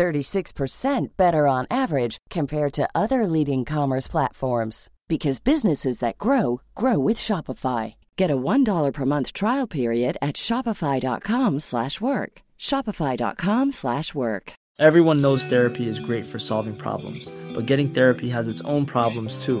36% better on average compared to other leading commerce platforms because businesses that grow grow with Shopify. Get a $1 per month trial period at shopify.com/work. shopify.com/work. Everyone knows therapy is great for solving problems, but getting therapy has its own problems too,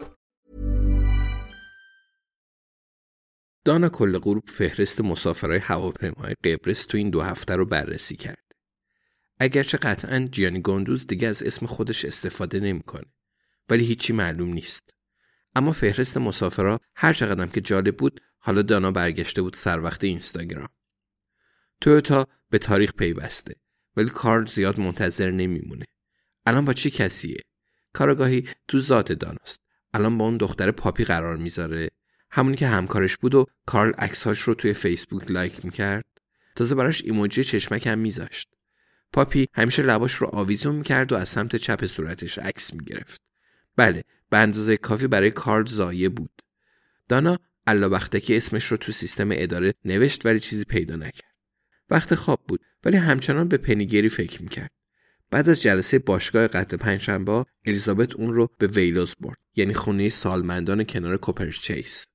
دانا کل غروب فهرست مسافرهای هواپیمای قبرس تو این دو هفته رو بررسی کرد. اگرچه قطعا جیانی گندوز دیگه از اسم خودش استفاده نمی‌کنه ولی هیچی معلوم نیست. اما فهرست مسافرها هر چقدرم که جالب بود حالا دانا برگشته بود سر وقت اینستاگرام. تویوتا به تاریخ پیوسته ولی کارل زیاد منتظر نمیمونه. الان با چه کسیه؟ کارگاهی تو ذات داناست. الان با اون دختر پاپی قرار می‌ذاره همونی که همکارش بود و کارل عکسهاش رو توی فیسبوک لایک می‌کرد. تازه براش ایموجی چشمک هم میذاشت. پاپی همیشه لباش رو آویزون می‌کرد و از سمت چپ صورتش عکس می‌گرفت. بله به اندازه کافی برای کارل زایه بود. دانا که اسمش رو تو سیستم اداره نوشت ولی چیزی پیدا نکرد. وقت خواب بود ولی همچنان به پنیگری فکر می‌کرد. بعد از جلسه باشگاه قطع پنجشنبه الیزابت اون رو به ویلوز برد یعنی خونه سالمندان کنار کوپرچیس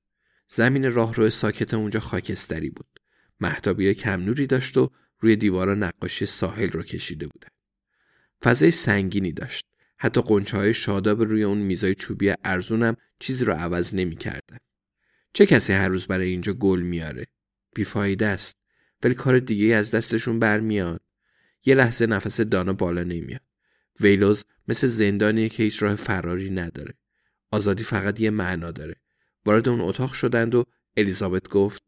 زمین راهرو ساکت اونجا خاکستری بود. محتابی کم نوری داشت و روی دیوارا نقاشی ساحل رو کشیده بودن. فضای سنگینی داشت. حتی قنچه های شاداب روی اون میزای چوبی ارزونم چیزی رو عوض نمی‌کردن. چه کسی هر روز برای اینجا گل میاره؟ بیفایده است. ولی کار دیگه از دستشون برمیاد. یه لحظه نفس دانا بالا نمیاد. ویلوز مثل زندانیه که هیچ راه فراری نداره. آزادی فقط یه معنا داره. وارد اون اتاق شدند و الیزابت گفت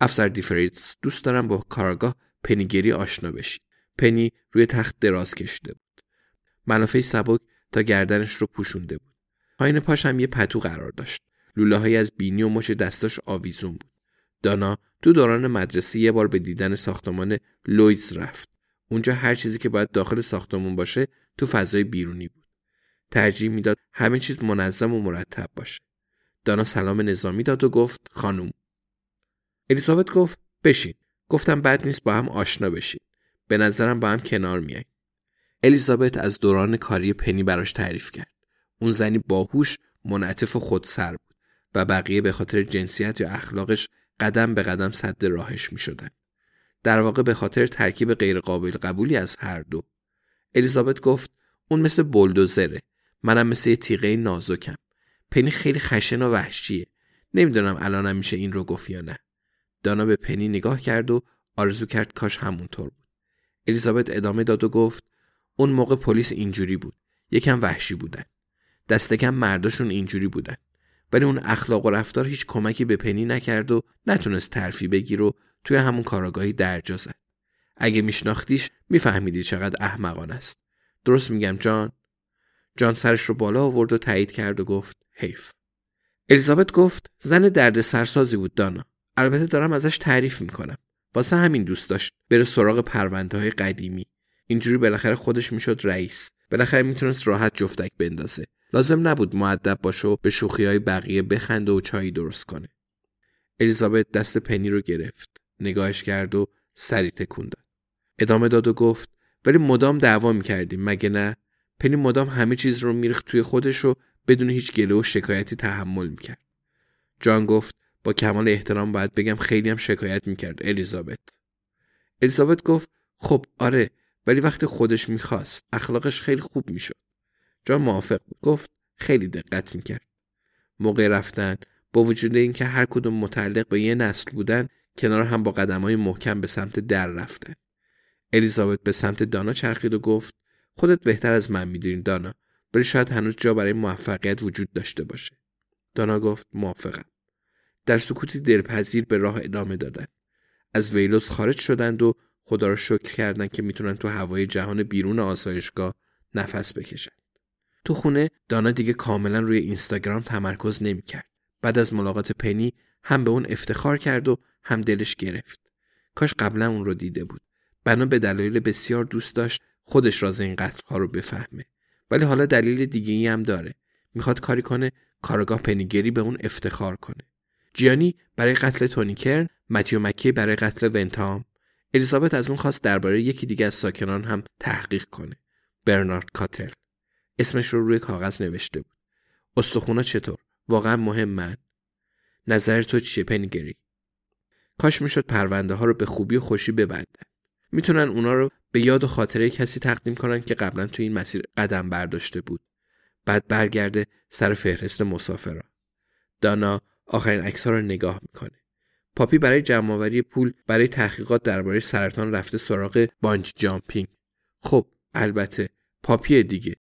افسر دیفریتس دوست دارم با کارگاه پنیگری آشنا بشی. پنی روی تخت دراز کشیده بود. منافع سبک تا گردنش رو پوشونده بود. پایین پاش هم یه پتو قرار داشت. لوله های از بینی و مش دستاش آویزون بود. دانا تو دوران مدرسه یه بار به دیدن ساختمان لویدز رفت. اونجا هر چیزی که باید داخل ساختمان باشه تو فضای بیرونی بود. ترجیح می‌داد همه چیز منظم و مرتب باشه. دانا سلام نظامی داد و گفت خانوم الیزابت گفت بشین گفتم بد نیست با هم آشنا بشین به نظرم با هم کنار میای الیزابت از دوران کاری پنی براش تعریف کرد اون زنی باهوش منعطف و خودسر بود و بقیه به خاطر جنسیت یا اخلاقش قدم به قدم صد راهش می شدن. در واقع به خاطر ترکیب غیرقابل قبولی از هر دو. الیزابت گفت اون مثل بلدوزره. منم مثل یه تیغه نازکم. پنی خیلی خشن و وحشیه. نمی‌دونم الانم میشه این رو گفت یا نه. دانا به پنی نگاه کرد و آرزو کرد کاش همونطور بود. الیزابت ادامه داد و گفت اون موقع پلیس اینجوری بود. یکم وحشی بودن. دست کم مرداشون اینجوری بودن. ولی اون اخلاق و رفتار هیچ کمکی به پنی نکرد و نتونست ترفی بگیر و توی همون کاراگاهی درجا زد. اگه میشناختیش میفهمیدی چقدر احمقان است. درست میگم جان؟ جان سرش رو بالا آورد و تایید کرد و گفت حیف. الیزابت گفت زن درد سرسازی بود دانا. البته دارم ازش تعریف می‌کنم. واسه همین دوست داشت بره سراغ پرونده های قدیمی. اینجوری بالاخره خودش می‌شد رئیس. بالاخره می‌تونست راحت جفتک بندازه. لازم نبود معدب باشه و به شوخی های بقیه بخنده و چایی درست کنه. الیزابت دست پنی رو گرفت. نگاهش کرد و سری تکون داد. ادامه داد و گفت ولی مدام دعوا می‌کردیم مگه نه؟ پنی مدام همه چیز رو میریخت توی خودش و بدون هیچ گله و شکایتی تحمل می‌کرد. جان گفت با کمال احترام باید بگم خیلی هم شکایت می‌کرد الیزابت. الیزابت گفت خب آره ولی وقتی خودش می‌خواست اخلاقش خیلی خوب می‌شد. جان موافق گفت خیلی دقت می‌کرد. موقع رفتن با وجود اینکه هر کدوم متعلق به یه نسل بودن کنار هم با قدم های محکم به سمت در رفتن. الیزابت به سمت دانا چرخید و گفت خودت بهتر از من می‌دونی دانا. ولی شاید هنوز جا برای موفقیت وجود داشته باشه. دانا گفت موافقم. در سکوتی دلپذیر به راه ادامه دادن. از ویلوس خارج شدند و خدا را شکر کردند که می‌تونن تو هوای جهان بیرون آسایشگاه نفس بکشن تو خونه دانا دیگه کاملا روی اینستاگرام تمرکز نمی‌کرد. بعد از ملاقات پنی هم به اون افتخار کرد و هم دلش گرفت. کاش قبلا اون رو دیده بود. بنا به دلایل بسیار دوست داشت خودش راز این قتل ها رو بفهمه. ولی حالا دلیل دیگه ای هم داره. می‌خواد کاری کنه کارگاه پنیگری به اون افتخار کنه. جیانی برای قتل تونی کرن متیو مکی برای قتل ونتام. الیزابت از اون خواست درباره یکی دیگه از ساکنان هم تحقیق کنه. برنارد کاتل. اسمش رو روی کاغذ نوشته بود. استخونا چطور؟ واقعا مهم نظر تو چیه پنیگری؟ کاش می‌شد پرونده ها رو به خوبی و خوشی ببندن. می‌تونن اونا رو به یاد و خاطره کسی تقدیم کنن که قبلا تو این مسیر قدم برداشته بود. بعد برگرده سر فهرست مسافران دانا آخرین عکس ها رو نگاه می‌کنه. پاپی برای جمعآوری پول برای تحقیقات درباره سرطان رفته سراغ بانج جامپینگ خب البته پاپی دیگه.